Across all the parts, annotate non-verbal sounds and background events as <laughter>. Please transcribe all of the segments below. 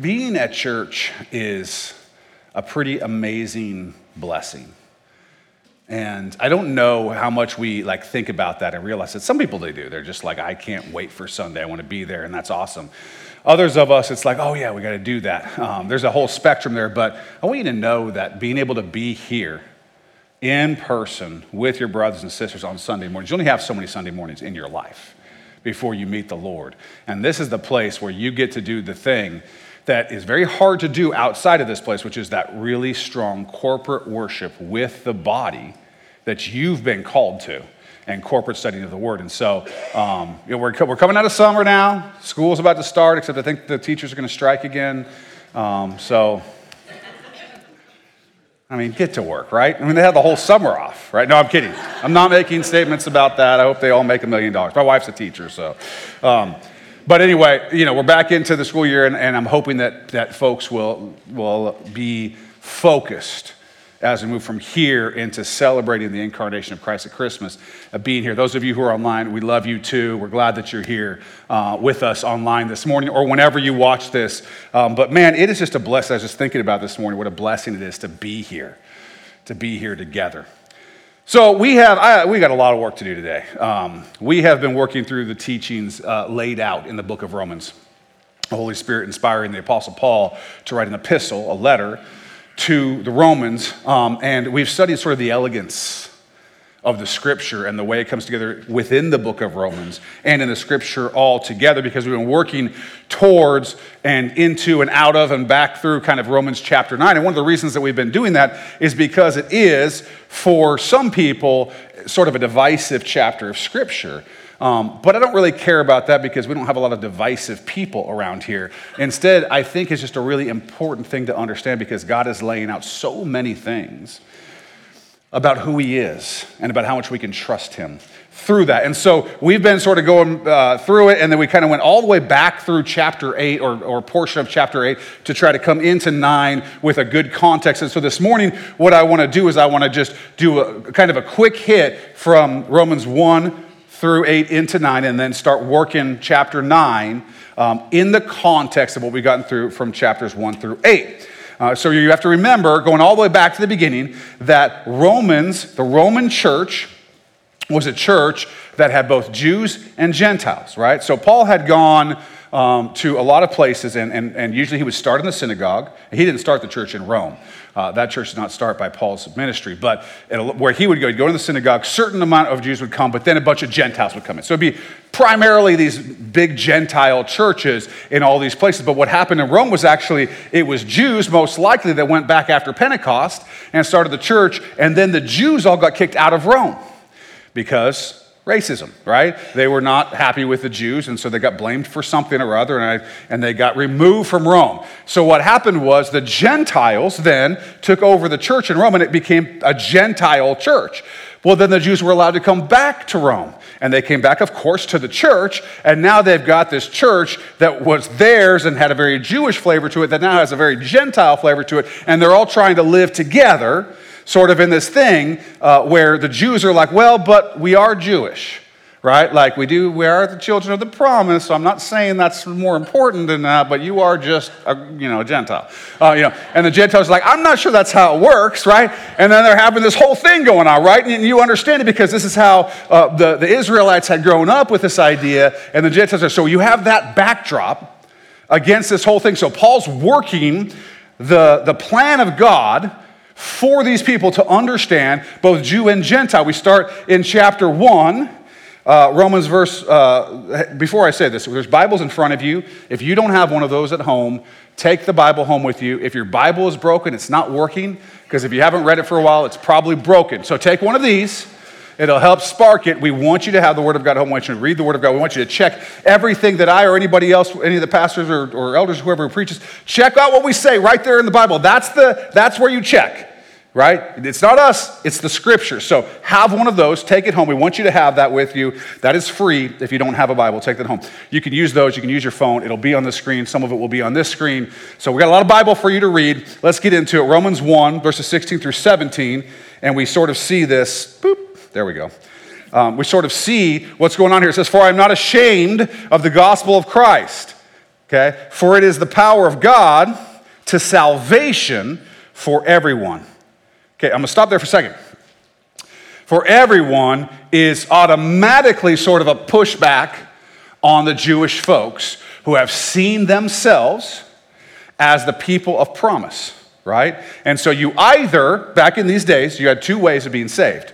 being at church is a pretty amazing blessing. And I don't know how much we like think about that and realize that some people they do. They're just like, I can't wait for Sunday. I want to be there, and that's awesome. Others of us, it's like, oh yeah, we got to do that. Um, there's a whole spectrum there, but I want you to know that being able to be here in person with your brothers and sisters on Sunday mornings, you only have so many Sunday mornings in your life before you meet the Lord. And this is the place where you get to do the thing that is very hard to do outside of this place, which is that really strong corporate worship with the body that you've been called to and corporate studying of the word. And so um, you know, we're, we're coming out of summer now. School's about to start, except I think the teachers are going to strike again. Um, so, I mean, get to work, right? I mean, they have the whole summer off, right? No, I'm kidding. I'm not making statements about that. I hope they all make a million dollars. My wife's a teacher, so. Um, but anyway, you know, we're back into the school year, and, and I'm hoping that, that folks will, will be focused as we move from here into celebrating the incarnation of Christ at Christmas, uh, being here. Those of you who are online, we love you too. We're glad that you're here uh, with us online this morning or whenever you watch this. Um, but man, it is just a blessing. I was just thinking about this morning what a blessing it is to be here, to be here together. So we have I, we got a lot of work to do today. Um, we have been working through the teachings uh, laid out in the book of Romans. The Holy Spirit inspiring the Apostle Paul to write an epistle, a letter to the Romans, um, and we've studied sort of the elegance of the scripture and the way it comes together within the book of Romans and in the scripture all together because we've been working towards and into and out of and back through kind of Romans chapter 9. And one of the reasons that we've been doing that is because it is, for some people, sort of a divisive chapter of scripture. Um, but I don't really care about that because we don't have a lot of divisive people around here. Instead, I think it's just a really important thing to understand because God is laying out so many things about who He is and about how much we can trust Him through that. And so we've been sort of going uh, through it, and then we kind of went all the way back through chapter 8 or, or portion of chapter 8 to try to come into 9 with a good context. And so this morning, what I want to do is I want to just do a kind of a quick hit from Romans 1 through 8 into 9 and then start working chapter 9 um, in the context of what we've gotten through from chapters 1 through 8. Uh, so you have to remember, going all the way back to the beginning, that Romans, the Roman church, was a church that had both Jews and Gentiles, right? So Paul had gone um, to a lot of places, and, and, and usually he would start in the synagogue. He didn't start the church in Rome. Uh, that church did not start by Paul's ministry, but where he would go, he'd go to the synagogue, certain amount of Jews would come, but then a bunch of Gentiles would come in. So it'd be primarily these big Gentile churches in all these places. But what happened in Rome was actually, it was Jews most likely that went back after Pentecost and started the church, and then the Jews all got kicked out of Rome because racism, right? They were not happy with the Jews, and so they got blamed for something or other, and, I, and they got removed from Rome. So what happened was the Gentiles then took over the church in Rome, and it became a Gentile church. Well, then the Jews were allowed to come back to Rome. And they came back, of course, to the church. And now they've got this church that was theirs and had a very Jewish flavor to it that now has a very Gentile flavor to it. And they're all trying to live together sort of in this thing uh, where the Jews are like, well, but we are Jewish, right? Like we do, we are the children of the promise. So I'm not saying that's more important than that, but you are just, a, you know, a Gentile, uh, you know. And the Gentiles are like, I'm not sure that's how it works, right? And then they're having this whole thing going on, right? And you understand it because this is how uh, the, the Israelites had grown up with this idea, and the Gentiles are. So you have that backdrop against this whole thing. So Paul's working the, the plan of God for these people to understand both Jew and Gentile. We start in chapter 1. Uh, Romans verse, uh, before I say this, there's Bibles in front of you. If you don't have one of those at home, take the Bible home with you. If your Bible is broken, it's not working, because if you haven't read it for a while, it's probably broken. So take one of these. It'll help spark it. We want you to have the Word of God home. We want you to read the Word of God. We want you to check everything that I or anybody else, any of the pastors or, or elders, whoever preaches, check out what we say right there in the Bible. That's, the, that's where you check right? It's not us, it's the scripture. So have one of those, take it home. We want you to have that with you. That is free if you don't have a Bible, take that home. You can use those, you can use your phone. It'll be on the screen. Some of it will be on this screen. So we got a lot of Bible for you to read. Let's get into it. Romans 1, verses 16 through 17. And we sort of see this. Boop, there we go. Um, we sort of see what's going on here. It says, For I am not ashamed of the gospel of Christ. Okay? For it is the power of God to salvation for everyone. Okay, I'm gonna stop there for a second. For everyone is automatically sort of a pushback on the Jewish folks who have seen themselves as the people of promise, right? And so you either, back in these days, you had two ways of being saved.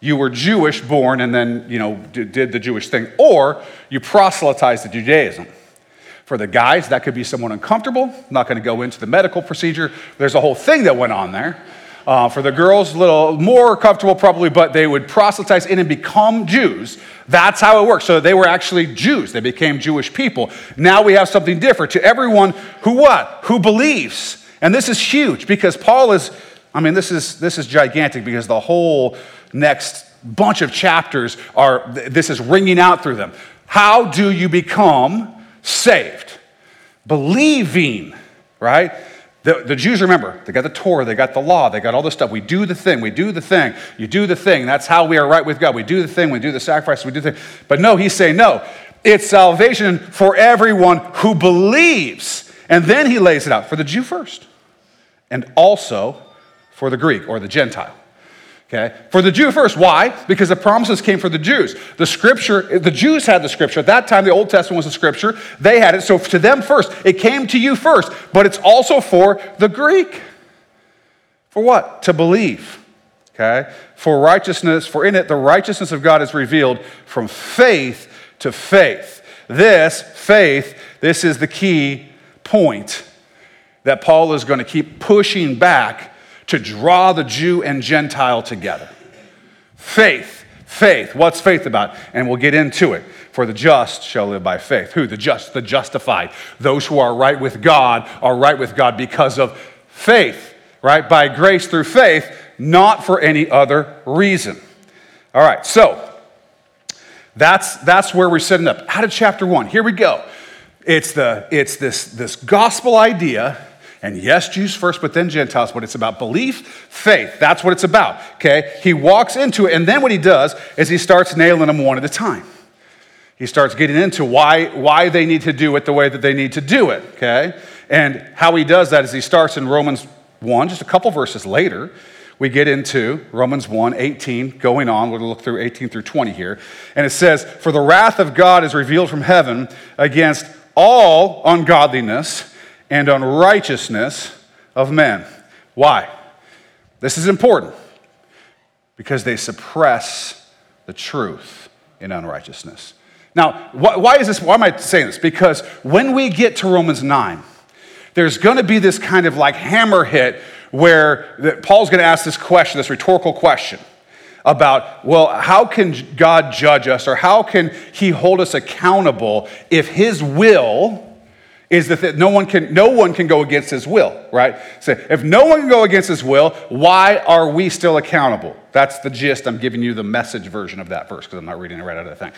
You were Jewish born and then, you know, did the Jewish thing, or you proselytized to Judaism. For the guys, that could be somewhat uncomfortable, not going to go into the medical procedure. There's a whole thing that went on there. Uh, for the girls, a little more comfortable probably, but they would proselytize in and become Jews. That's how it works. So they were actually Jews. They became Jewish people. Now we have something different to everyone who what? Who believes. And this is huge because Paul is, I mean, this is, this is gigantic because the whole next bunch of chapters are, this is ringing out through them. How do you become saved. Believing, right? The, the, Jews, remember, they got the Torah, they got the law, they got all this stuff. We do the thing, we do the thing, you do the thing. That's how we are right with God. We do the thing, we do the sacrifice, we do the thing. But no, he's saying, no, it's salvation for everyone who believes. And then he lays it out for the Jew first, and also for the Greek or the Gentile. Okay? For the Jew first. Why? Because the promises came for the Jews. The scripture, the Jews had the scripture. At that time, the Old Testament was the scripture. They had it. So to them first. It came to you first. But it's also for the Greek. For what? To believe. Okay? For righteousness, for in it the righteousness of God is revealed from faith to faith. This, faith, this is the key point that Paul is going to keep pushing back to draw the Jew and Gentile together. Faith, faith. What's faith about? And we'll get into it. For the just shall live by faith. Who? The just, the justified. Those who are right with God are right with God because of faith, right? By grace through faith, not for any other reason. All right, so that's, that's where we're setting up. Out of chapter one, here we go. It's, the, it's this, this gospel idea and yes, Jews first, but then Gentiles. But it's about belief, faith. That's what it's about. Okay? He walks into it, and then what he does is he starts nailing them one at a time. He starts getting into why, why they need to do it the way that they need to do it. Okay? And how he does that is he starts in Romans 1, just a couple verses later. We get into Romans 1, 18, going on. We'll look through 18 through 20 here. And it says, For the wrath of God is revealed from heaven against all ungodliness and unrighteousness of men. Why? This is important because they suppress the truth in unrighteousness. Now, why is this? Why am I saying this? Because when we get to Romans 9, there's going to be this kind of like hammer hit where Paul's going to ask this question, this rhetorical question about, well, how can God judge us or how can he hold us accountable if his will is that no one can no one can go against his will right? So if no one can go against his will why are we still accountable? That's the gist. I'm giving you the message version of that verse because i'm not reading it right out of the thing.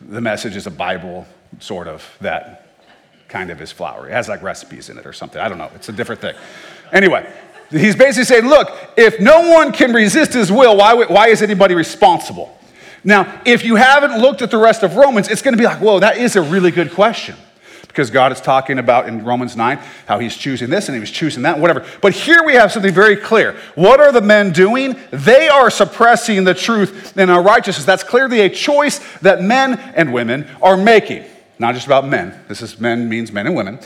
The message is a bible sort of that kind of is flowery. It has like recipes in it or something. I don't know. It's a different thing. Anyway he's basically saying look if no one can resist his will why, why is anybody responsible? Now if you haven't looked at the rest of romans it's going to be like whoa that is a really good question because God is talking about in Romans 9 how he's choosing this and he was choosing that, whatever. But here we have something very clear. What are the men doing? They are suppressing the truth in righteousness. That's clearly a choice that men and women are making. Not just about men. This is men means men and women.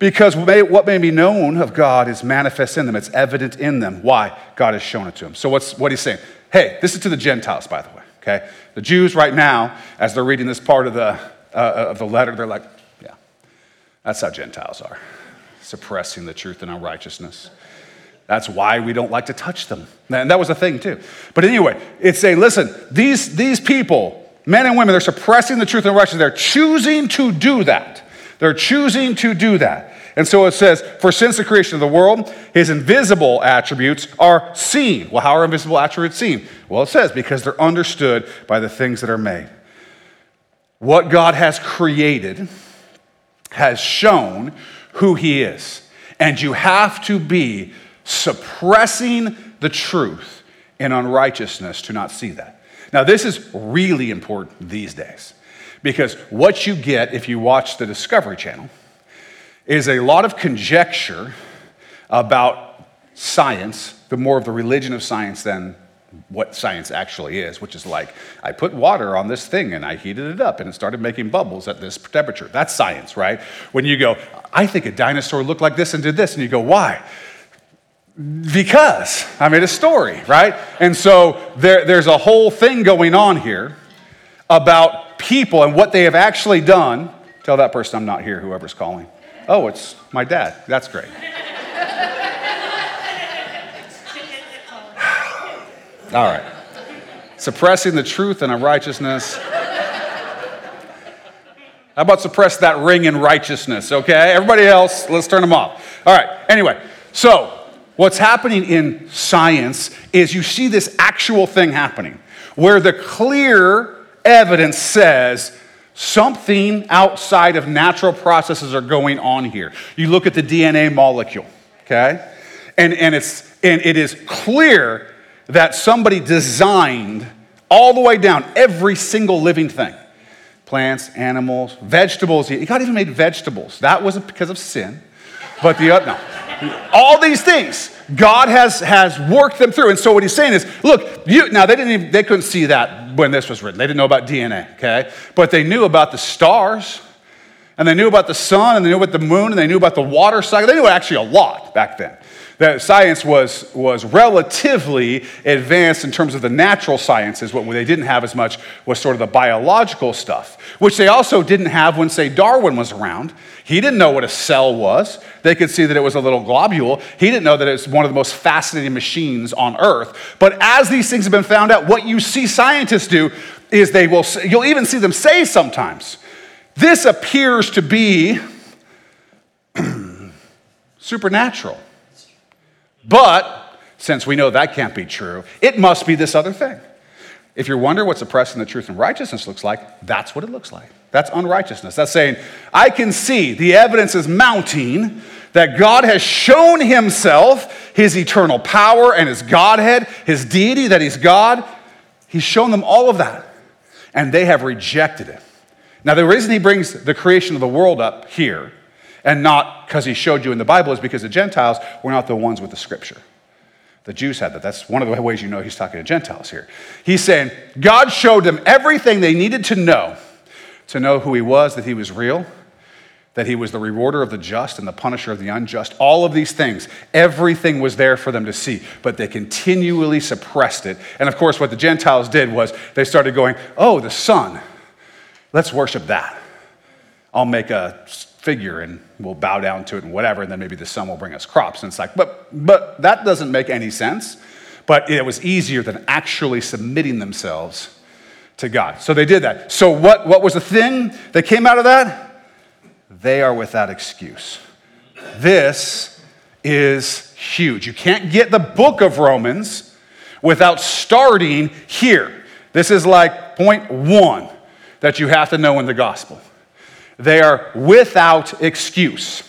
Because what may be known of God is manifest in them. It's evident in them. Why? God has shown it to them. So what's what he's saying? Hey, this is to the Gentiles, by the way. Okay, the Jews right now, as they're reading this part of the uh, of the letter, they're like, that's how Gentiles are, suppressing the truth and unrighteousness. That's why we don't like to touch them. And that was a thing too. But anyway, it's saying, listen, these, these people, men and women, they're suppressing the truth and righteousness. They're choosing to do that. They're choosing to do that. And so it says, for since the creation of the world, his invisible attributes are seen. Well, how are invisible attributes seen? Well, it says, because they're understood by the things that are made. What God has created has shown who he is. And you have to be suppressing the truth in unrighteousness to not see that. Now, this is really important these days because what you get if you watch the Discovery Channel is a lot of conjecture about science, the more of the religion of science than what science actually is, which is like, I put water on this thing and I heated it up and it started making bubbles at this temperature. That's science, right? When you go, I think a dinosaur looked like this and did this, and you go, why? Because I made a story, right? And so there, there's a whole thing going on here about people and what they have actually done. Tell that person I'm not here, whoever's calling. Oh, it's my dad. That's great. All right. Suppressing the truth and unrighteousness. How about suppress that ring in righteousness, okay? Everybody else, let's turn them off. All right, anyway, so what's happening in science is you see this actual thing happening where the clear evidence says something outside of natural processes are going on here. You look at the DNA molecule, okay? And, and, it's, and it is clear that somebody designed all the way down every single living thing plants, animals, vegetables. God even made vegetables. That wasn't because of sin, but the other, no. All these things, God has, has worked them through. And so what he's saying is, look, you, now they didn't even, they couldn't see that when this was written. They didn't know about DNA, okay? But they knew about the stars, and they knew about the sun, and they knew about the moon, and they knew about the water cycle. They knew actually a lot back then that science was, was relatively advanced in terms of the natural sciences. What they didn't have as much was sort of the biological stuff, which they also didn't have when, say, Darwin was around. He didn't know what a cell was. They could see that it was a little globule. He didn't know that it's one of the most fascinating machines on earth. But as these things have been found out, what you see scientists do is they will, you'll even see them say sometimes, this appears to be <clears throat> supernatural. But since we know that can't be true, it must be this other thing. If you're wondering what suppressing the truth and righteousness looks like, that's what it looks like. That's unrighteousness. That's saying, I can see the evidence is mounting that God has shown himself, his eternal power and his Godhead, his deity, that he's God. He's shown them all of that, and they have rejected it. Now, the reason he brings the creation of the world up here and not because he showed you in the Bible, is because the Gentiles were not the ones with the scripture. The Jews had that. That's one of the ways you know he's talking to Gentiles here. He's saying God showed them everything they needed to know to know who he was, that he was real, that he was the rewarder of the just and the punisher of the unjust. All of these things, everything was there for them to see, but they continually suppressed it. And of course, what the Gentiles did was they started going, Oh, the sun, let's worship that. I'll make a figure and we'll bow down to it and whatever, and then maybe the sun will bring us crops. And it's like, but, but that doesn't make any sense. But it was easier than actually submitting themselves to God. So they did that. So what, what was the thing that came out of that? They are without excuse. This is huge. You can't get the book of Romans without starting here. This is like point one that you have to know in the gospel. They are without excuse.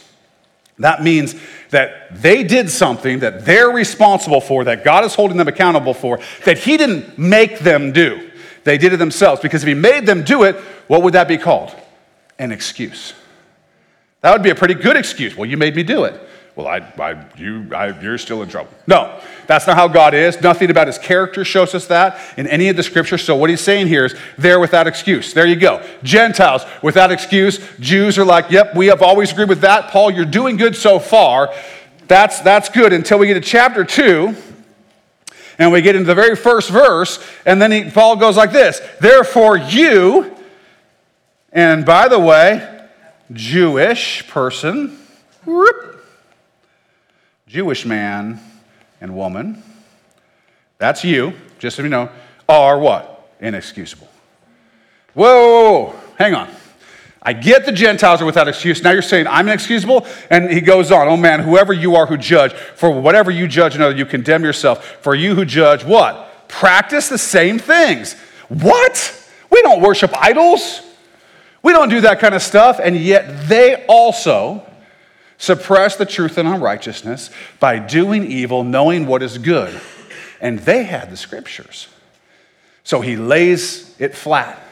That means that they did something that they're responsible for, that God is holding them accountable for, that He didn't make them do. They did it themselves. Because if He made them do it, what would that be called? An excuse. That would be a pretty good excuse. Well, you made me do it well, I, I, you, I, you're still in trouble. No, that's not how God is. Nothing about his character shows us that in any of the scriptures. So, what he's saying here is they're without excuse. There you go. Gentiles without excuse. Jews are like, yep, we have always agreed with that. Paul, you're doing good so far. That's, that's good until we get to chapter 2 and we get into the very first verse, and then he, Paul goes like this Therefore, you, and by the way, Jewish person, whoop, Jewish man and woman, that's you, just so you know, are what? Inexcusable. Whoa, hang on. I get the Gentiles are without excuse. Now you're saying I'm inexcusable? And he goes on, oh man, whoever you are who judge, for whatever you judge another, you condemn yourself. For you who judge, what? Practice the same things. What? We don't worship idols. We don't do that kind of stuff. And yet they also suppress the truth in unrighteousness by doing evil, knowing what is good. And they had the scriptures. So he lays it flat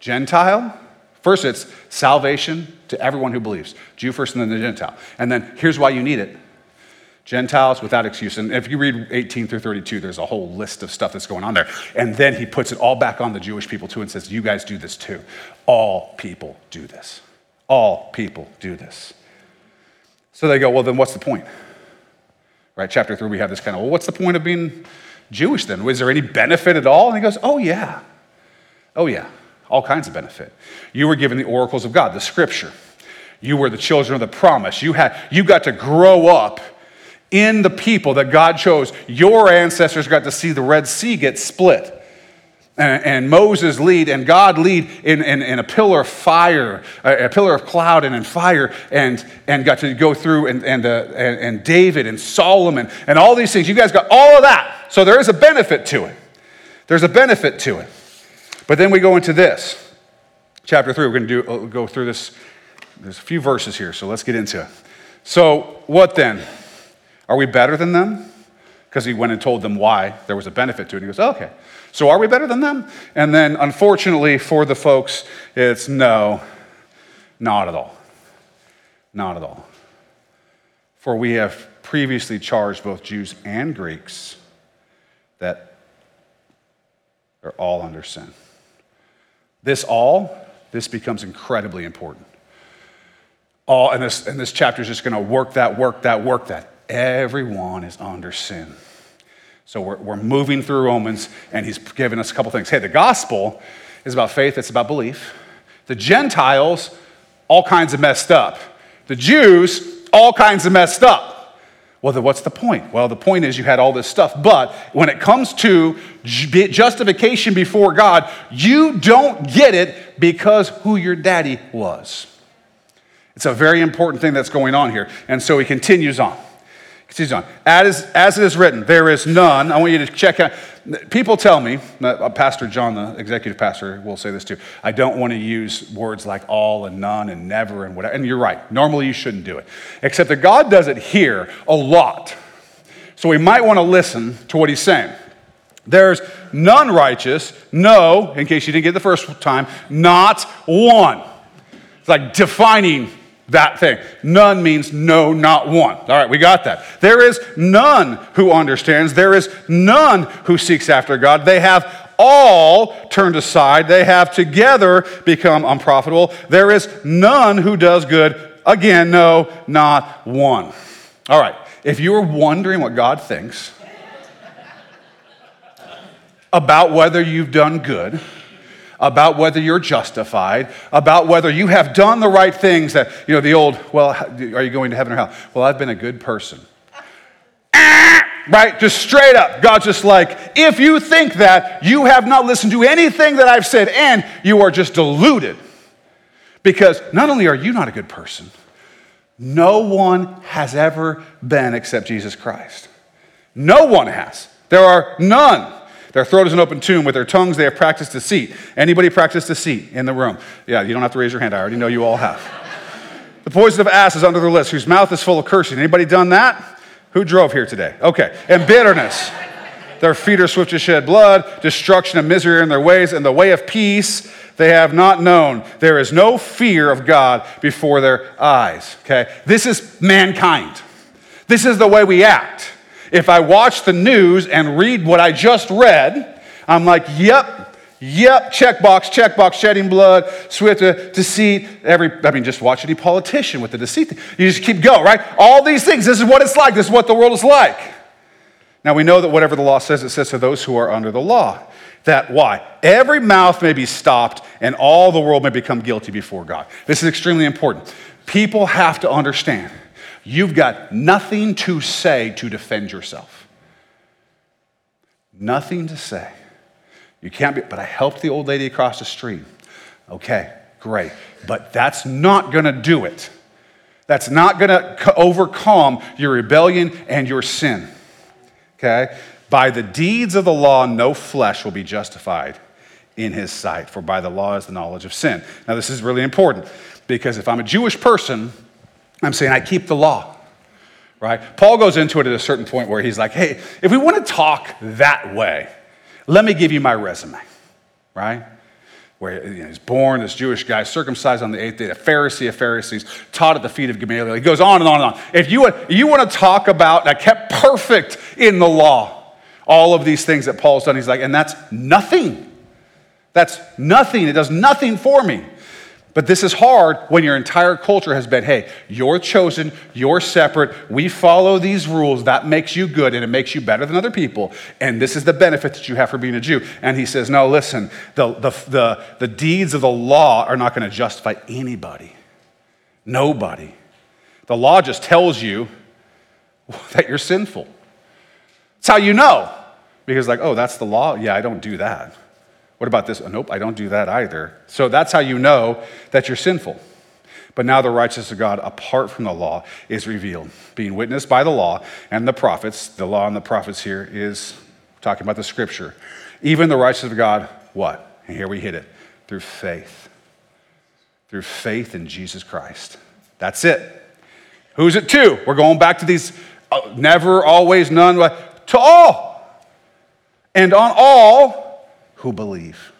Gentile, First, it's salvation to everyone who believes, Jew first and then the Gentile. And then here's why you need it Gentiles without excuse. And if you read 18 through 32, there's a whole list of stuff that's going on there. And then he puts it all back on the Jewish people too and says, You guys do this too. All people do this. All people do this. So they go, Well, then what's the point? Right? Chapter three, we have this kind of, Well, what's the point of being Jewish then? Was there any benefit at all? And he goes, Oh, yeah. Oh, yeah. All kinds of benefit. You were given the oracles of God, the scripture. You were the children of the promise. You, had, you got to grow up in the people that God chose. Your ancestors got to see the Red Sea get split. And, and Moses lead and God lead in, in, in, a pillar of fire, a, pillar of cloud and in fire, and, and got to go through, and, and, uh, and, and David and Solomon and all these things. You guys got all of that. So there is a benefit to it. There's a benefit to it. But then we go into this. Chapter 3, we're going to do, uh, go through this. There's a few verses here, so let's get into it. So, what then? Are we better than them? Because he went and told them why there was a benefit to it. And he goes, oh, okay. So are we better than them? And then, unfortunately, for the folks, it's no, not at all. Not at all. For we have previously charged both Jews and Greeks that they're all under sin. This all, this becomes incredibly important. All, and this, and this chapter is just going to work that, work that, work that. Everyone is under sin. So we're, we're moving through Romans, and he's given us a couple things. Hey, the gospel is about faith, it's about belief. The Gentiles, all kinds of messed up. The Jews, all kinds of messed up. Well, then what's the point? Well, the point is you had all this stuff, but when it comes to justification before God, you don't get it because who your daddy was. It's a very important thing that's going on here. And so he continues on. Continues on. As, as it is written, there is none. I want you to check out. People tell me, uh, Pastor John, the executive pastor, will say this too. I don't want to use words like all and none and never and whatever. And you're right. Normally you shouldn't do it. Except that God does it here a lot. So we might want to listen to what he's saying. There's none righteous, no, in case you didn't get the first time, not one. It's like defining that thing. None means no, not one. All right, we got that. There is none who understands. There is none who seeks after God. They have all turned aside. They have together become unprofitable. There is none who does good. Again, no, not one. All right, if you were wondering what God thinks about whether you've done good, about whether you're justified, about whether you have done the right things that, you know, the old, well, are you going to heaven or hell? Well, I've been a good person. <laughs> Right? Just straight up. God's just like, if you think that, you have not listened to anything that I've said, and you are just deluded. Because not only are you not a good person, no one has ever been except Jesus Christ. No one has. There are none. Their throat is an open tomb. With their tongues, they have practiced deceit. Anybody practice deceit in the room? Yeah, you don't have to raise your hand. I already know you all have. <laughs> the poison of asps under their lips, whose mouth is full of cursing. Anybody done that? Who drove here today? Okay. And bitterness. Their feet are swift to shed blood. Destruction and misery are in their ways, and the way of peace they have not known. There is no fear of God before their eyes. Okay? This is mankind. This is the way we act. If I watch the news and read what I just read, I'm like, yep, yep, checkbox, checkbox, shedding blood, swift deceit. Every, I mean, just watch any politician with the deceit. You just keep going, right? All these things. This is what it's like. This is what the world is like. Now we know that whatever the law says, it says to those who are under the law. That why? Every mouth may be stopped and all the world may become guilty before God. This is extremely important. People have to understand You've got nothing to say to defend yourself. Nothing to say. You can't be, but I helped the old lady across the street. Okay, great. But that's not to do it. That's not to overcome your rebellion and your sin. Okay? By the deeds of the law, no flesh will be justified in his sight, for by the law is the knowledge of sin. Now, this is really important because if I'm a Jewish person, I'm saying I keep the law, right? Paul goes into it at a certain point where he's like, hey, if we want to talk that way, let me give you my resume, right? where you know, he's born, this Jewish guy, circumcised on the eighth day, a Pharisee of Pharisees, taught at the feet of Gamaliel. He goes on and on and on. If you, you want to talk about, I kept perfect in the law, all of these things that Paul's done, he's like, and that's nothing. That's nothing. It does nothing for me. But this is hard when your entire culture has been hey, you're chosen, you're separate, we follow these rules, that makes you good, and it makes you better than other people. And this is the benefit that you have for being a Jew. And he says, no, listen, the, the, the, the deeds of the law are not going to justify anybody. Nobody. The law just tells you <laughs> that you're sinful. That's how you know. Because, like, oh, that's the law? Yeah, I don't do that. What about this? Oh, nope, I don't do that either. So that's how you know that you're sinful. But now the righteousness of God, apart from the law, is revealed, being witnessed by the law and the prophets. The law and the prophets here is talking about the scripture. Even the righteousness of God, what? And here we hit it through faith. Through faith in Jesus Christ. That's it. Who's it to? We're going back to these uh, never, always, none, to all. And on all, who believe.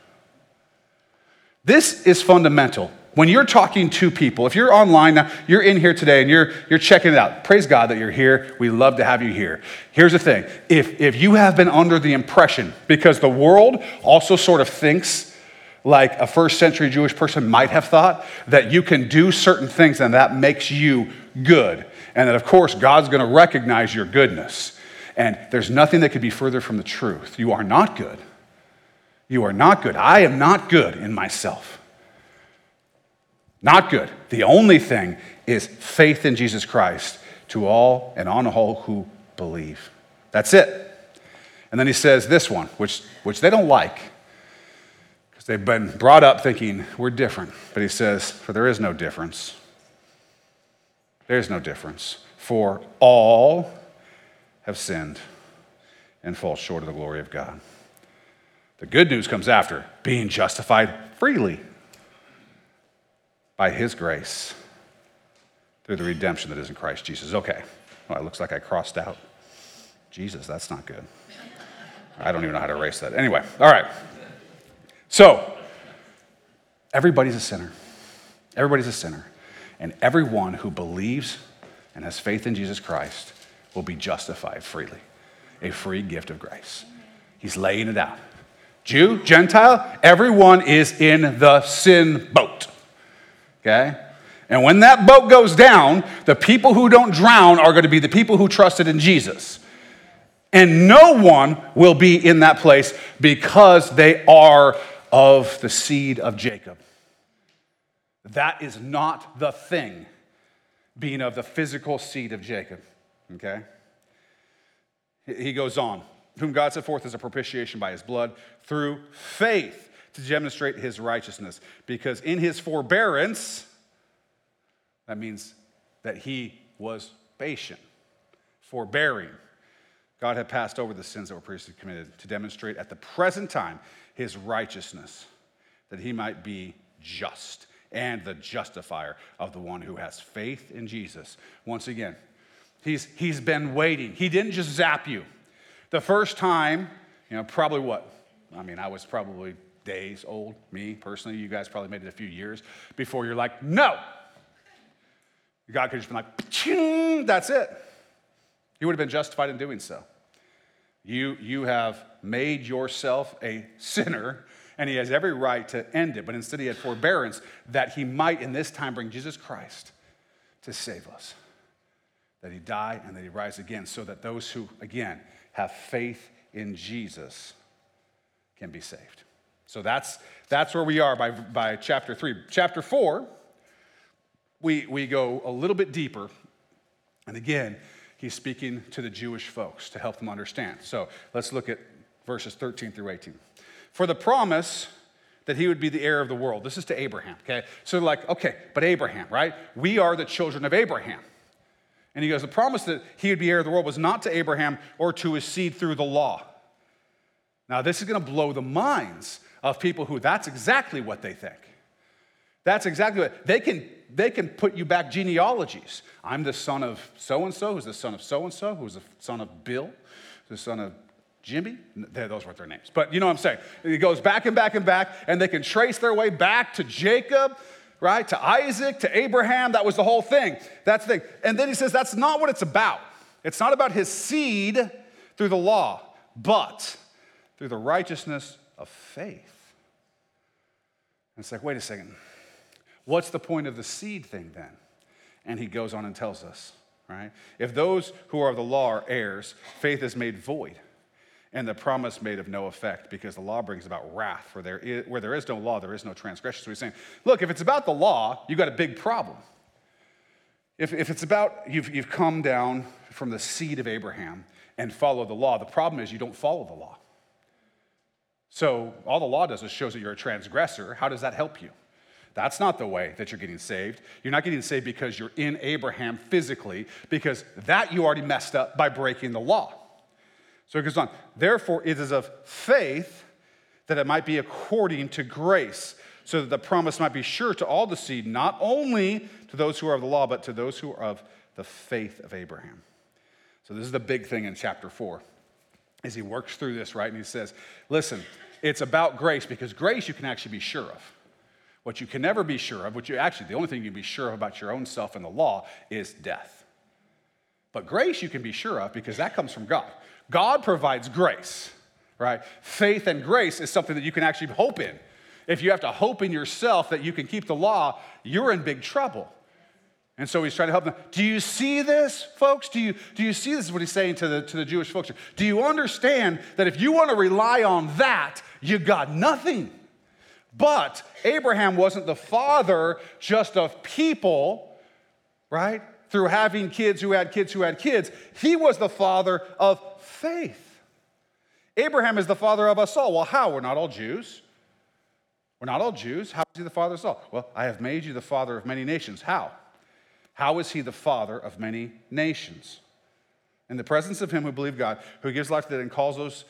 This is fundamental. When you're talking to people, if you're online now, you're in here today and you're, you're checking it out. Praise God that you're here. We love to have you here. Here's the thing if, if you have been under the impression, because the world also sort of thinks like a first century Jewish person might have thought, that you can do certain things and that makes you good. And that, of course, God's going to recognize your goodness. And there's nothing that could be further from the truth. You are not good. You are not good. I am not good in myself. Not good. The only thing is faith in Jesus Christ to all and on all who believe. That's it. And then he says this one, which, which they don't like, because they've been brought up thinking we're different. But he says, For there is no difference. There is no difference. For all have sinned and fall short of the glory of God. The good news comes after being justified freely by his grace through the redemption that is in Christ Jesus. Okay, well, it looks like I crossed out Jesus. That's not good. I don't even know how to erase that. Anyway, all right. So, everybody's a sinner. Everybody's a sinner. And everyone who believes and has faith in Jesus Christ will be justified freely. A free gift of grace. He's laying it out. Jew, Gentile, everyone is in the sin boat. Okay? And when that boat goes down, the people who don't drown are going to be the people who trusted in Jesus. And no one will be in that place because they are of the seed of Jacob. That is not the thing, being of the physical seed of Jacob. Okay? He goes on whom God set forth as a propitiation by his blood through faith to demonstrate his righteousness. Because in his forbearance, that means that he was patient, forbearing. God had passed over the sins that were previously committed to demonstrate at the present time his righteousness, that he might be just and the justifier of the one who has faith in Jesus. Once again, he's, he's been waiting. He didn't just zap you. The first time, you know, probably what? I mean, I was probably days old, me personally. You guys probably made it a few years before you're like, no. God could have just been like, that's it. You would have been justified in doing so. You, you have made yourself a sinner, and he has every right to end it. But instead, he had forbearance that he might, in this time, bring Jesus Christ to save us. That he die and that he rise again, so that those who, again, have faith in Jesus can be saved. So that's, that's where we are by, by chapter three. Chapter four, we, we go a little bit deeper. And again, he's speaking to the Jewish folks to help them understand. So let's look at verses 13 through 18. For the promise that he would be the heir of the world. This is to Abraham, okay? So, like, okay, but Abraham, right? We are the children of Abraham. And he goes, The promise that he would be heir of the world was not to Abraham or to his seed through the law. Now, this is going to blow the minds of people who that's exactly what they think. That's exactly what they can, they can put you back genealogies. I'm the son of so and so, who's the son of so and so, who's the son of Bill, the son of Jimmy? Those weren't their names, but you know what I'm saying. It goes back and back and back, and they can trace their way back to Jacob, right? To Isaac, to Abraham. That was the whole thing. That's the thing. And then he says that's not what it's about. It's not about his seed through the law, but through the righteousness of faith. And it's like, wait a second. What's the point of the seed thing then? And he goes on and tells us, right? If those who are of the law are heirs, faith is made void and the promise made of no effect because the law brings about wrath. For there is, where there is no law, there is no transgression. So he's saying, look, if it's about the law, you've got a big problem. If, if it's about you've, you've come down from the seed of Abraham and follow the law, the problem is you don't follow the law. So all the law does is shows that you're a transgressor. How does that help you? That's not the way that you're getting saved. You're not getting saved because you're in Abraham physically, because that you already messed up by breaking the law. So it goes on. Therefore, it is of faith that it might be according to grace, so that the promise might be sure to all the seed, not only to those who are of the law, but to those who are of the faith of Abraham. So this is the big thing in chapter four. As he works through this, right? And he says, listen, it's about grace because grace you can actually be sure of. What you can never be sure of, what you actually, the only thing you can be sure of about your own self and the law is death. But grace you can be sure of because that comes from God. God provides grace, right? Faith and grace is something that you can actually hope in. If you have to hope in yourself that you can keep the law, you're in big trouble. And so he's trying to help them. Do you see this, folks? Do you, do you see this? Is what he's saying to the, to the Jewish folks. Do you understand that if you want to rely on that, you got nothing? But Abraham wasn't the father just of people, right? Through having kids who had kids who had kids. He was the father of faith. Abraham is the father of us all. Well, how? We're not all Jews. We're not all Jews. How is he the father of us all? Well, I have made you the father of many nations. How? How is he the father of many nations? In the presence of him who believed God, who gives life to dead and calls those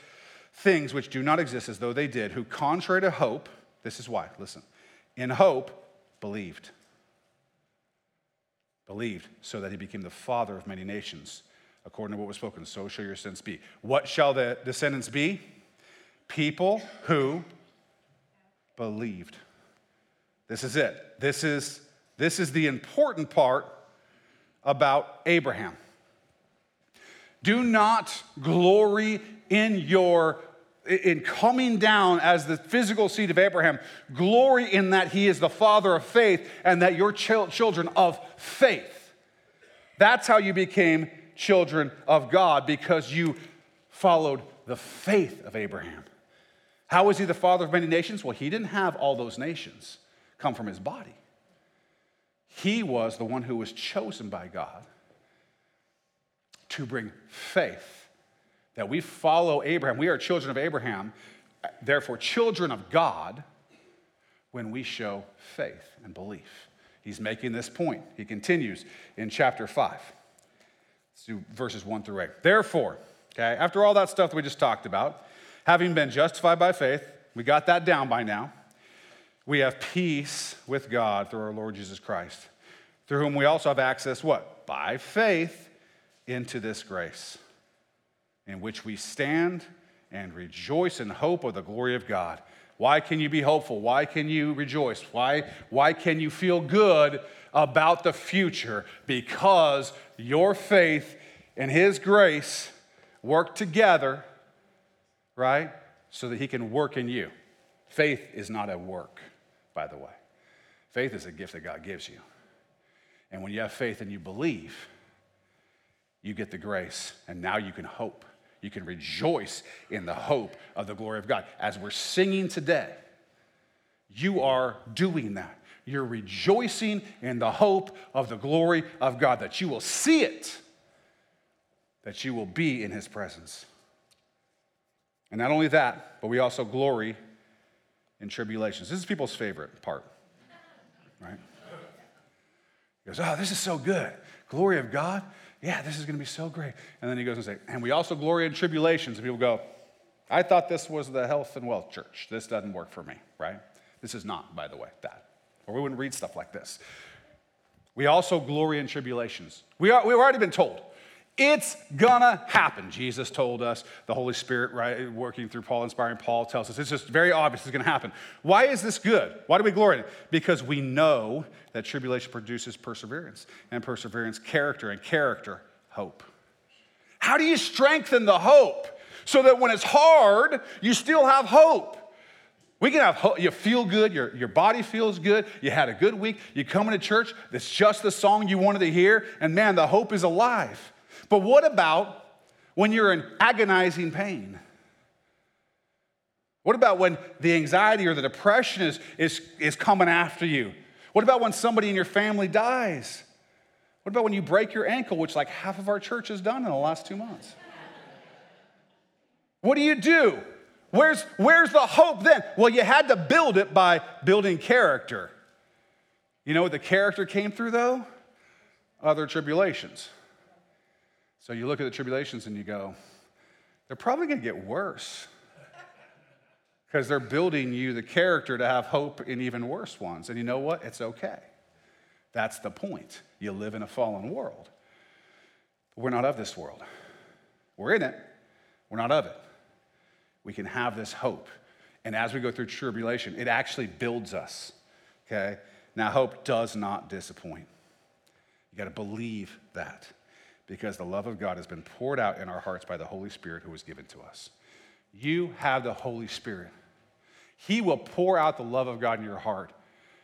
things which do not exist as though they did, who, contrary to hope, this is why, listen, in hope, believed. Believed so that he became the father of many nations. According to what was spoken, so shall your sins be. What shall the descendants be? People who believed. This is it. This is, this is the important part about Abraham. Do not glory in your in coming down as the physical seed of Abraham, glory in that he is the father of faith and that you're children of faith. That's how you became children of God because you followed the faith of Abraham. How was he the father of many nations? Well, he didn't have all those nations come from his body. He was the one who was chosen by God to bring faith that we follow Abraham. We are children of Abraham, therefore, children of God when we show faith and belief. He's making this point. He continues in chapter 5. Let's do verses 1 through 8. Therefore, okay, after all that stuff that we just talked about, having been justified by faith, we got that down by now. We have peace with God through our Lord Jesus Christ, through whom we also have access, what? By faith into this grace in which we stand and rejoice in hope of the glory of God. Why can you be hopeful? Why can you rejoice? Why, why can you feel good about the future? Because your faith and His grace work together, right? So that He can work in you. Faith is not a work, by the way. Faith is a gift that God gives you. And when you have faith and you believe, you get the grace, and now you can hope. You can rejoice in the hope of the glory of God. As we're singing today, you are doing that. You're rejoicing in the hope of the glory of God, that you will see it, that you will be in His presence. And not only that, but we also glory in tribulations. This is people's favorite part, right? He goes, Oh, this is so good. Glory of God yeah, this is going to be so great. And then he goes and says, and we also glory in tribulations. And people go, I thought this was the health and wealth church. This doesn't work for me, right? This is not, by the way, that. Or we wouldn't read stuff like this. We also glory in tribulations. We are, we've already been told It's gonna happen. Jesus told us, the Holy Spirit, right, working through Paul, inspiring Paul, tells us it's just very obvious it's gonna happen. Why is this good? Why do we glory in it? Because we know that tribulation produces perseverance, and perseverance, character, and character, hope. How do you strengthen the hope so that when it's hard, you still have hope? We can have hope. You feel good, your, your body feels good, you had a good week, you come into church, it's just the song you wanted to hear, and man, the hope is alive. But what about when you're in agonizing pain? What about when the anxiety or the depression is, is, is coming after you? What about when somebody in your family dies? What about when you break your ankle, which like half of our church has done in the last two months? What do you do? Where's, where's the hope then? Well, you had to build it by building character. You know what the character came through, though? Other tribulations. So you look at the tribulations and you go, they're probably going to get worse because they're building you the character to have hope in even worse ones. And you know what? It's okay. That's the point. You live in a fallen world. But we're not of this world. We're in it, we're not of it we can have this hope. And as we go through tribulation, it actually builds us. Okay? Now, hope does not disappoint. You got to believe that because the love of God has been poured out in our hearts by the Holy Spirit who was given to us. You have the Holy Spirit. He will pour out the love of God in your heart.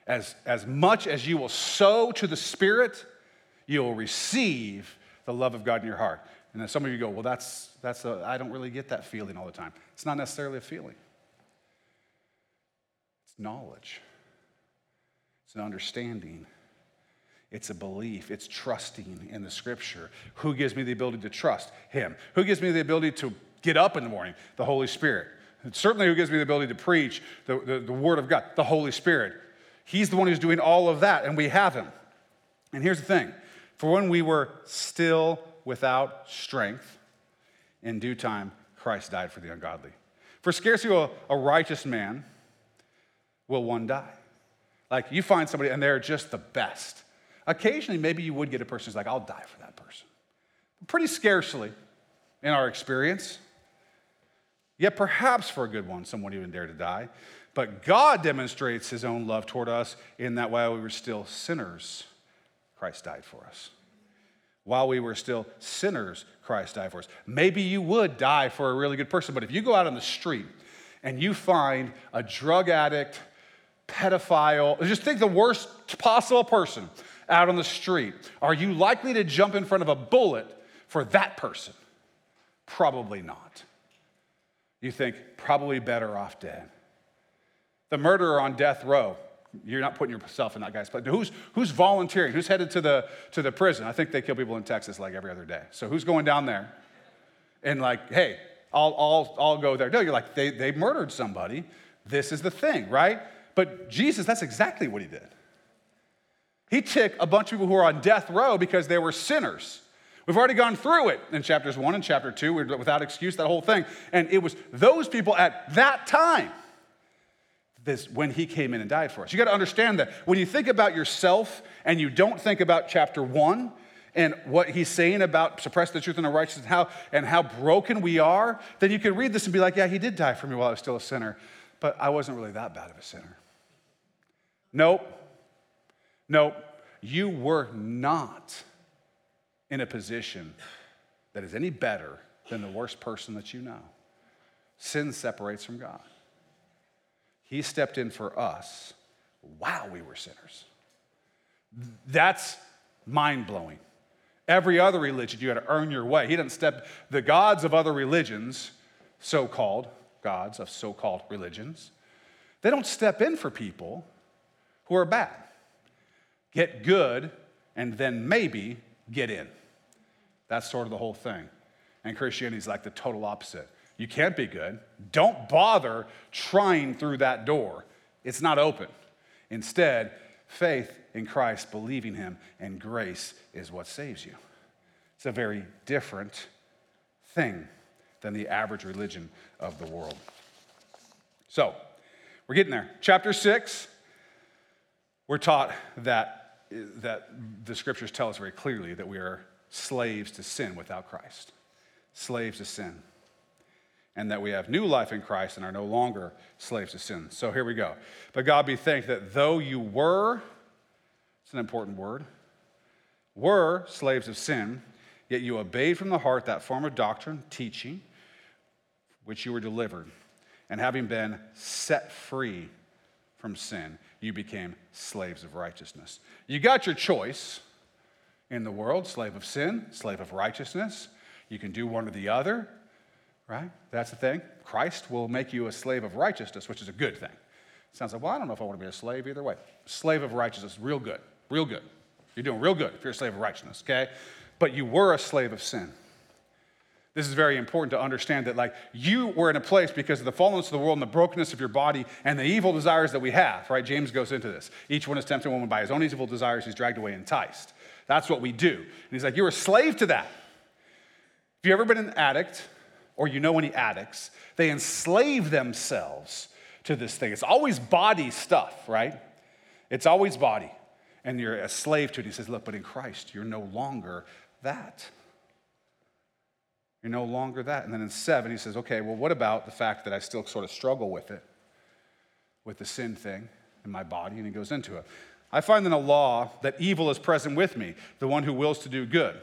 As, as much as you will sow to the Spirit, you will receive the love of God in your heart. And then some of you go, well, that's, that's a, I don't really get that feeling all the time. It's not necessarily a feeling, it's knowledge, it's an understanding, it's a belief, it's trusting in the scripture. Who gives me the ability to trust? Him. Who gives me the ability to get up in the morning? The Holy Spirit. And certainly, who gives me the ability to preach the, the, the Word of God? The Holy Spirit. He's the one who's doing all of that, and we have Him. And here's the thing for when we were still without strength, in due time, Christ died for the ungodly. For scarcely a, a righteous man will one die. Like you find somebody and they're just the best. Occasionally, maybe you would get a person who's like, I'll die for that person. Pretty scarcely in our experience. Yet perhaps for a good one, someone even dare to die. But God demonstrates his own love toward us in that while we were still sinners, Christ died for us. While we were still sinners, Christ died for us. Maybe you would die for a really good person, but if you go out on the street and you find a drug addict, pedophile, just think the worst possible person out on the street, are you likely to jump in front of a bullet for that person? Probably not. You think, probably better off dead. The murderer on death row, you're not putting yourself in that guy's place. Who's, who's volunteering? Who's headed to the, to the prison? I think they kill people in Texas like every other day. So who's going down there? And like, hey, I'll, I'll, I'll go there. No, you're like, they, they murdered somebody. This is the thing, right? But Jesus, that's exactly what he did. He took a bunch of people who were on death row because they were sinners. We've already gone through it in chapters one and chapter two, without excuse, that whole thing. And it was those people at that time this when he came in and died for us. You got to understand that when you think about yourself and you don't think about chapter one and what he's saying about suppress the truth and the righteous and how, and how broken we are, then you can read this and be like, yeah, he did die for me while I was still a sinner, but I wasn't really that bad of a sinner. Nope. Nope. You were not in a position that is any better than the worst person that you know. Sin separates from God. He stepped in for us while we were sinners. That's mind blowing. Every other religion, you had to earn your way. He didn't step, the gods of other religions, so called gods of so called religions, they don't step in for people who are bad. Get good, and then maybe get in. That's sort of the whole thing. And Christianity is like the total opposite. You can't be good. Don't bother trying through that door, it's not open. Instead, faith in Christ, believing Him, and grace is what saves you. It's a very different thing than the average religion of the world. So, we're getting there. Chapter 6, we're taught that, that the scriptures tell us very clearly that we are slaves to sin without Christ. Slaves to sin. And that we have new life in Christ and are no longer slaves to sin. So here we go. But God be thanked that though you were, it's an important word, were slaves of sin, yet you obeyed from the heart that form of doctrine, teaching, which you were delivered. And having been set free from sin, you became slaves of righteousness. You got your choice in the world slave of sin, slave of righteousness. You can do one or the other, right? That's the thing. Christ will make you a slave of righteousness, which is a good thing. Sounds like, well, I don't know if I want to be a slave either way. Slave of righteousness, real good, real good. You're doing real good if you're a slave of righteousness, okay? But you were a slave of sin. This is very important to understand that, like, you were in a place because of the fallenness of the world and the brokenness of your body and the evil desires that we have, right? James goes into this. Each one is tempted woman by his own evil desires, he's dragged away enticed. That's what we do. And he's like, You're a slave to that. If you've ever been an addict, or you know any addicts, they enslave themselves to this thing. It's always body stuff, right? It's always body. And you're a slave to it. He says, Look, but in Christ, you're no longer that. You're no longer that. And then in seven, he says, okay, well, what about the fact that I still sort of struggle with it, with the sin thing in my body? And he goes into it. I find in a law that evil is present with me, the one who wills to do good.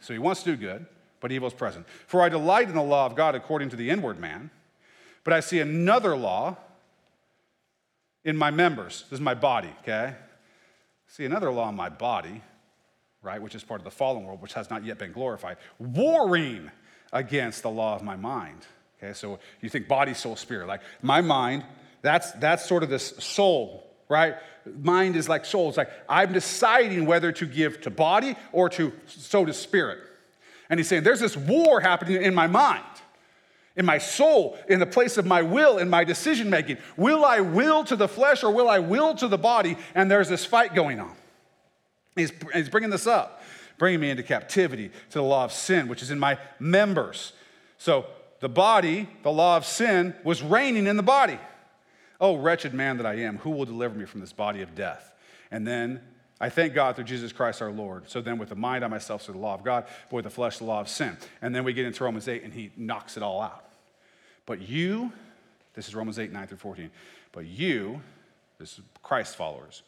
So he wants to do good, but evil is present. For I delight in the law of God according to the inward man, but I see another law in my members. This is my body, okay? See another law in my body, right, which is part of the fallen world, which has not yet been glorified, warring against the law of my mind. Okay, so you think body, soul, spirit. Like my mind, that's, that's sort of this soul, right? Mind is like soul. It's like I'm deciding whether to give to body or to sow to spirit. And he's saying there's this war happening in my mind, in my soul, in the place of my will, in my decision making. Will I will to the flesh or will I will to the body? And there's this fight going on. He's, he's bringing this up bringing me into captivity to the law of sin, which is in my members. So the body, the law of sin, was reigning in the body. Oh, wretched man that I am, who will deliver me from this body of death? And then I thank God through Jesus Christ our Lord. So then, with the mind, I myself serve the law of God, but with the flesh, the law of sin. And then we get into Romans 8, and he knocks it all out. But you, this is Romans 8, 9 through 14, but you, this is Christ followers,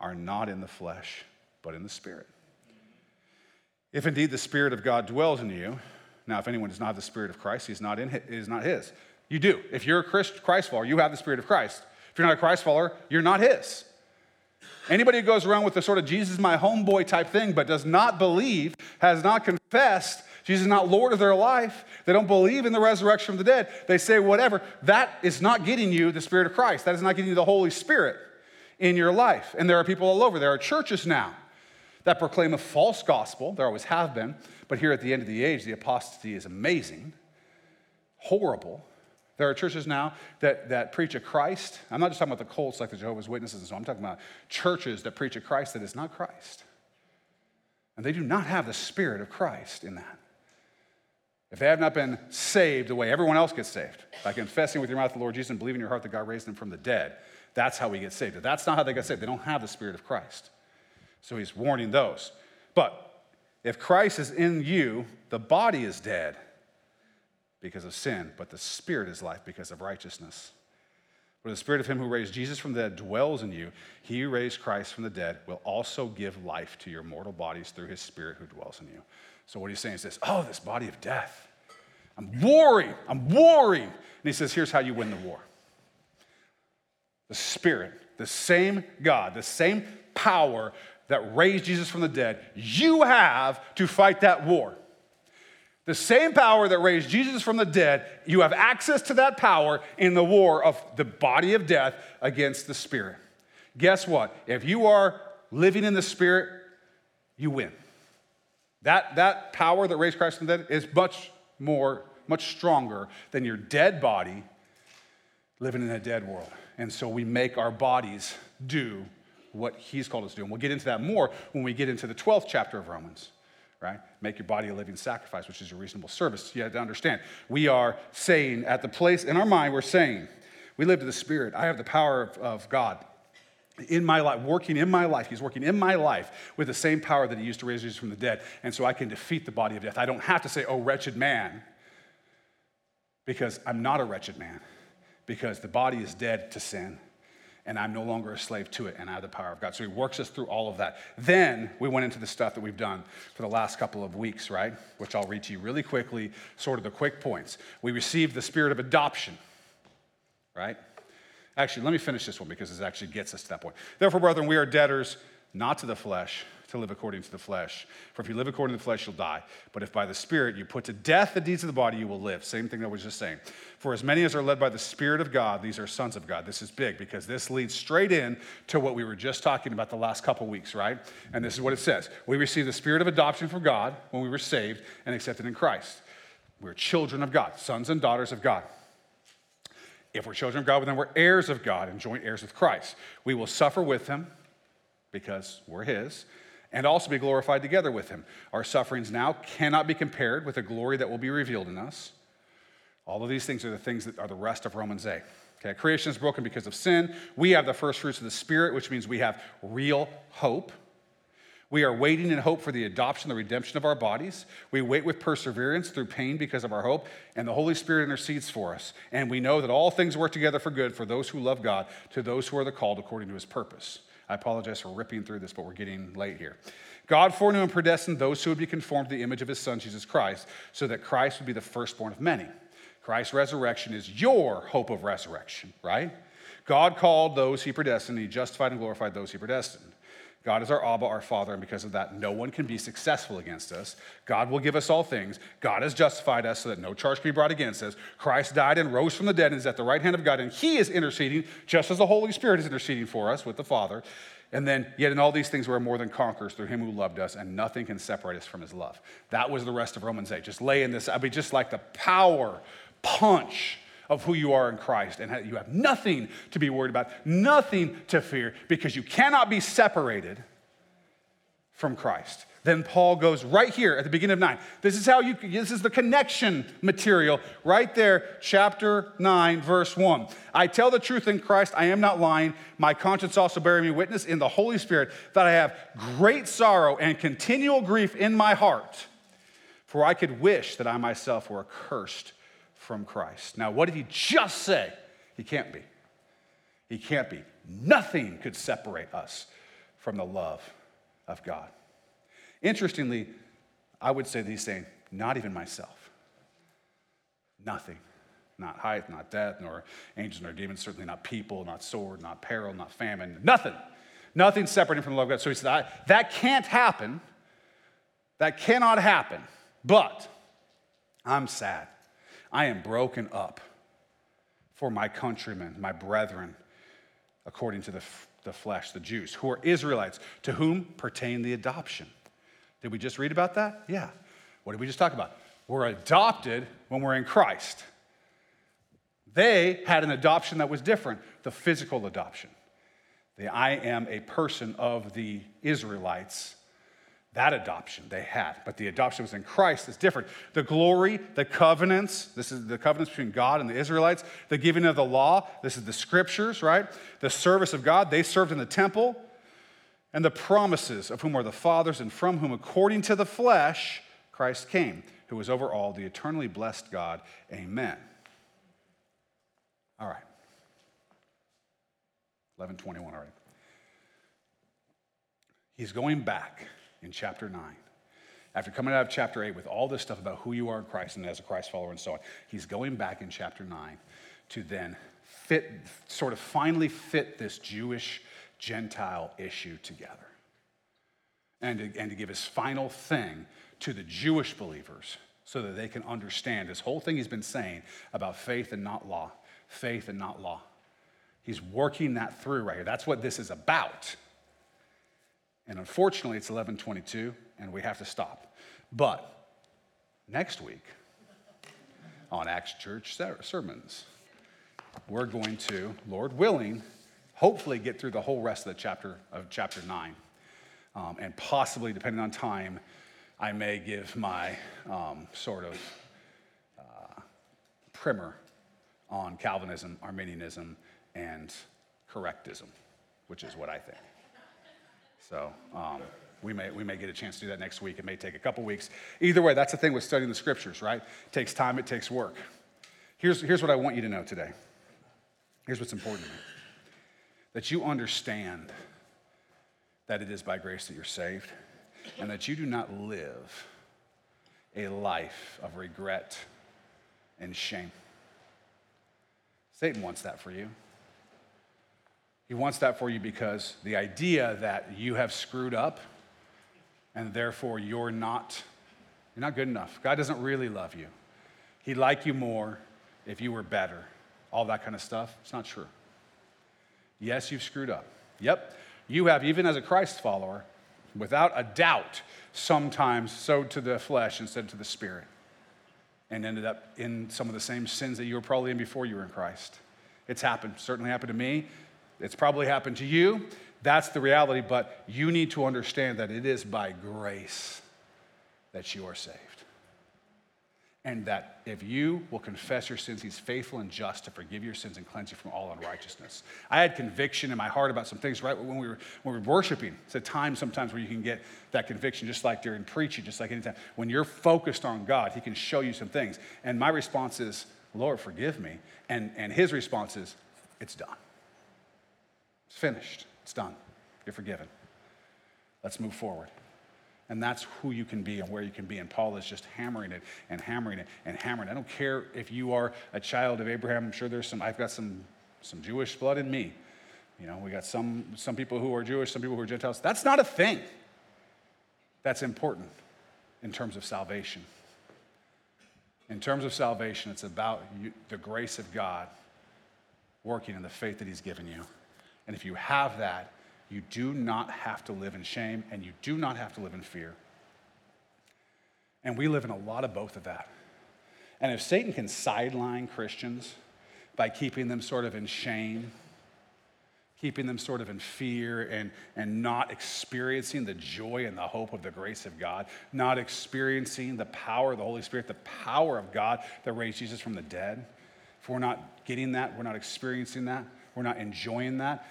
are not in the flesh, but in the Spirit. If indeed the Spirit of God dwells in you, now if anyone does not have the Spirit of Christ, he's not in is not his. You do. If you're a Christ follower, you have the Spirit of Christ. If you're not a Christ follower, you're not his. Anybody who goes around with the sort of Jesus my homeboy type thing, but does not believe, has not confessed, Jesus is not Lord of their life, they don't believe in the resurrection of the dead, they say whatever, that is not getting you the Spirit of Christ. That is not getting you the Holy Spirit in your life. And there are people all over. There are churches now that proclaim a false gospel. There always have been. But here at the end of the age, the apostasy is amazing, horrible. There are churches now that, that preach a Christ. I'm not just talking about the cults like the Jehovah's Witnesses and so on. I'm talking about churches that preach a Christ that is not Christ. And they do not have the Spirit of Christ in that. If they have not been saved the way everyone else gets saved, by confessing with your mouth the Lord Jesus and believing in your heart that God raised him from the dead, that's how we get saved. If that's not how they get saved, they don't have the Spirit of Christ. So he's warning those. But if Christ is in you, the body is dead because of sin, but the spirit is life because of righteousness. Where the spirit of him who raised Jesus from the dead dwells in you, he who raised Christ from the dead will also give life to your mortal bodies through his spirit who dwells in you. So what he's saying is this oh, this body of death. I'm warring, I'm warring. And he says, here's how you win the war. The Spirit, the same God, the same power that raised Jesus from the dead, you have to fight that war. The same power that raised Jesus from the dead, you have access to that power in the war of the body of death against the spirit. Guess what? If you are living in the spirit, you win. That, that power that raised Christ from the dead is much more, much stronger than your dead body living in a dead world. And so we make our bodies do what he's called us to do. And we'll get into that more when we get into the 12th chapter of Romans, right? Make your body a living sacrifice, which is a reasonable service. You have to understand. We are saying, at the place in our mind, we're saying, we live to the Spirit. I have the power of, of God in my life, working in my life. He's working in my life with the same power that he used to raise Jesus from the dead. And so I can defeat the body of death. I don't have to say, oh, wretched man, because I'm not a wretched man, because the body is dead to sin and I'm no longer a slave to it, and I have the power of God. So he works us through all of that. Then we went into the stuff that we've done for the last couple of weeks, right? Which I'll read to you really quickly, sort of the quick points. We received the spirit of adoption, right? Actually, let me finish this one because this actually gets us to that point. Therefore, brethren, we are debtors not to the flesh to live according to the flesh. For if you live according to the flesh, you'll die. But if by the Spirit you put to death the deeds of the body, you will live. Same thing that was just saying. For as many as are led by the Spirit of God, these are sons of God. This is big because this leads straight in to what we were just talking about the last couple weeks, right? And this is what it says We received the Spirit of adoption from God when we were saved and accepted in Christ. We're children of God, sons and daughters of God. If we're children of God, then we're heirs of God and joint heirs with Christ. We will suffer with him because we're his and also be glorified together with him. Our sufferings now cannot be compared with the glory that will be revealed in us. All of these things are the things that are the rest of Romans 8. Okay, creation is broken because of sin. We have the first fruits of the Spirit, which means we have real hope. We are waiting in hope for the adoption, the redemption of our bodies. We wait with perseverance through pain because of our hope, and the Holy Spirit intercedes for us. And we know that all things work together for good for those who love God, to those who are the called according to his purpose. I apologize for ripping through this, but we're getting late here. God foreknew and predestined those who would be conformed to the image of his son, Jesus Christ, so that Christ would be the firstborn of many. Christ's resurrection is your hope of resurrection, right? God called those he predestined, he justified and glorified those he predestined. God is our Abba, our Father, and because of that, no one can be successful against us. God will give us all things. God has justified us so that no charge can be brought against us. Christ died and rose from the dead and is at the right hand of God, and He is interceding just as the Holy Spirit is interceding for us with the Father. And then, yet in all these things, we're more than conquerors through Him who loved us, and nothing can separate us from His love. That was the rest of Romans 8. Just laying this, I'd mean, just like the power punch of who you are in Christ, and you have nothing to be worried about, nothing to fear, because you cannot be separated from Christ. Then Paul goes right here at the beginning of 9. This is how you this is the connection material right there chapter 9 verse 1. I tell the truth in Christ, I am not lying. My conscience also bearing me witness in the Holy Spirit that I have great sorrow and continual grief in my heart. For I could wish that I myself were accursed from Christ. Now, what did he just say? He can't be. He can't be. Nothing could separate us from the love of God. Interestingly, I would say that he's saying, not even myself. Nothing. Not height, not death, nor angels, nor demons, certainly not people, not sword, not peril, not famine, nothing. Nothing separating from the love of God. So he said, that can't happen. That cannot happen. But I'm sad. I am broken up for my countrymen, my brethren, according to the, the flesh, the Jews, who are Israelites, to whom pertain the adoption. Did we just read about that? Yeah. What did we just talk about? We're adopted when we're in Christ. They had an adoption that was different the physical adoption. The I am a person of the Israelites that adoption they had, but the adoption was in Christ is different. The glory, the covenants, this is the covenants between God and the Israelites, the giving of the law, this is the scriptures, right? The service of God, they served in the temple, and the promises of whom are the fathers, and from whom, according to the flesh, Christ came, who is over all, the eternally blessed God. Amen. All right. 1121 already. He's going back in chapter 9. After coming out of chapter 8 with all this stuff about who you are in Christ and as a Christ follower and so on, he's going back in chapter 9 to then fit, sort of finally fit this Jewish Gentile issue together. And to, and to give his final thing to the Jewish believers so that they can understand this whole thing he's been saying about faith and not law, faith and not law. He's working that through right here. That's what this is about. And unfortunately, it's 11:22 and we have to stop. But next week on Acts Church sermons, we're going to, Lord willing, hopefully get through the whole rest of the chapter of chapter 9. Um, and possibly, depending on time, I may give my um, sort of uh, primer on Calvinism, Arminianism, and correctism which is what I think. So um, we, may, we may get a chance to do that next week. It may take a couple weeks. Either way, that's the thing with studying the scriptures, right? It takes time, it takes work. Here's, here's what I want you to know today. Here's what's important to me that you understand that it is by grace that you're saved, and that you do not live a life of regret and shame. Satan wants that for you. He wants that for you because the idea that you have screwed up and therefore you're not you're not good enough. God doesn't really love you. He'd like you more if you were better. All that kind of stuff. It's not true. Yes, you've screwed up. Yep. You have even as a Christ follower without a doubt sometimes sowed to the flesh instead to the spirit and ended up in some of the same sins that you were probably in before you were in Christ. It's happened, certainly happened to me. It's probably happened to you. That's the reality, but you need to understand that it is by grace that you are saved. And that if you will confess your sins, he's faithful and just to forgive your sins and cleanse you from all unrighteousness. I had conviction in my heart about some things right when we were, when we were worshiping. It's a time sometimes where you can get that conviction, just like during preaching, just like anytime. When you're focused on God, he can show you some things. And my response is, Lord, forgive me. And, and his response is, it's done. It's finished. It's done. You're forgiven. Let's move forward. And that's who you can be and where you can be. And Paul is just hammering it and hammering it and hammering it. I don't care if you are a child of Abraham. I'm sure there's some, I've got some, some Jewish blood in me. You know, we got some, some people who are Jewish, some people who are Gentiles. That's not a thing. That's important in terms of salvation. In terms of salvation, it's about you, the grace of God working in the faith that He's given you. And if you have that, you do not have to live in shame and you do not have to live in fear. And we live in a lot of both of that. And if Satan can sideline Christians by keeping them sort of in shame, keeping them sort of in fear and, and not experiencing the joy and the hope of the grace of God, not experiencing the power of the Holy Spirit, the power of God that raised Jesus from the dead. If we're not getting that, we're not experiencing that, we're not enjoying that,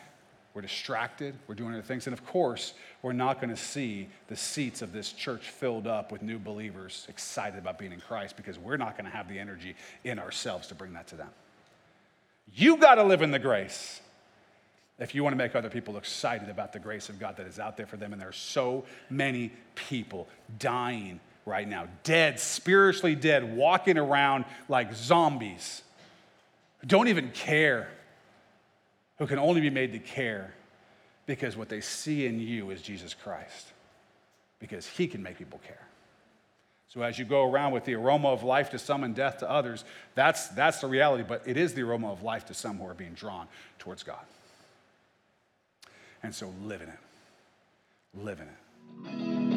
we're distracted. We're doing other things. And of course, we're not going to see the seats of this church filled up with new believers excited about being in Christ because we're not going to have the energy in ourselves to bring that to them. You got to live in the grace if you want to make other people excited about the grace of God that is out there for them. And there are so many people dying right now, dead, spiritually dead, walking around like zombies, who don't even care who can only be made to care because what they see in you is Jesus Christ, because he can make people care. So as you go around with the aroma of life to some and death to others, that's, that's the reality, but it is the aroma of life to some who are being drawn towards God. And so live in it. Live in it.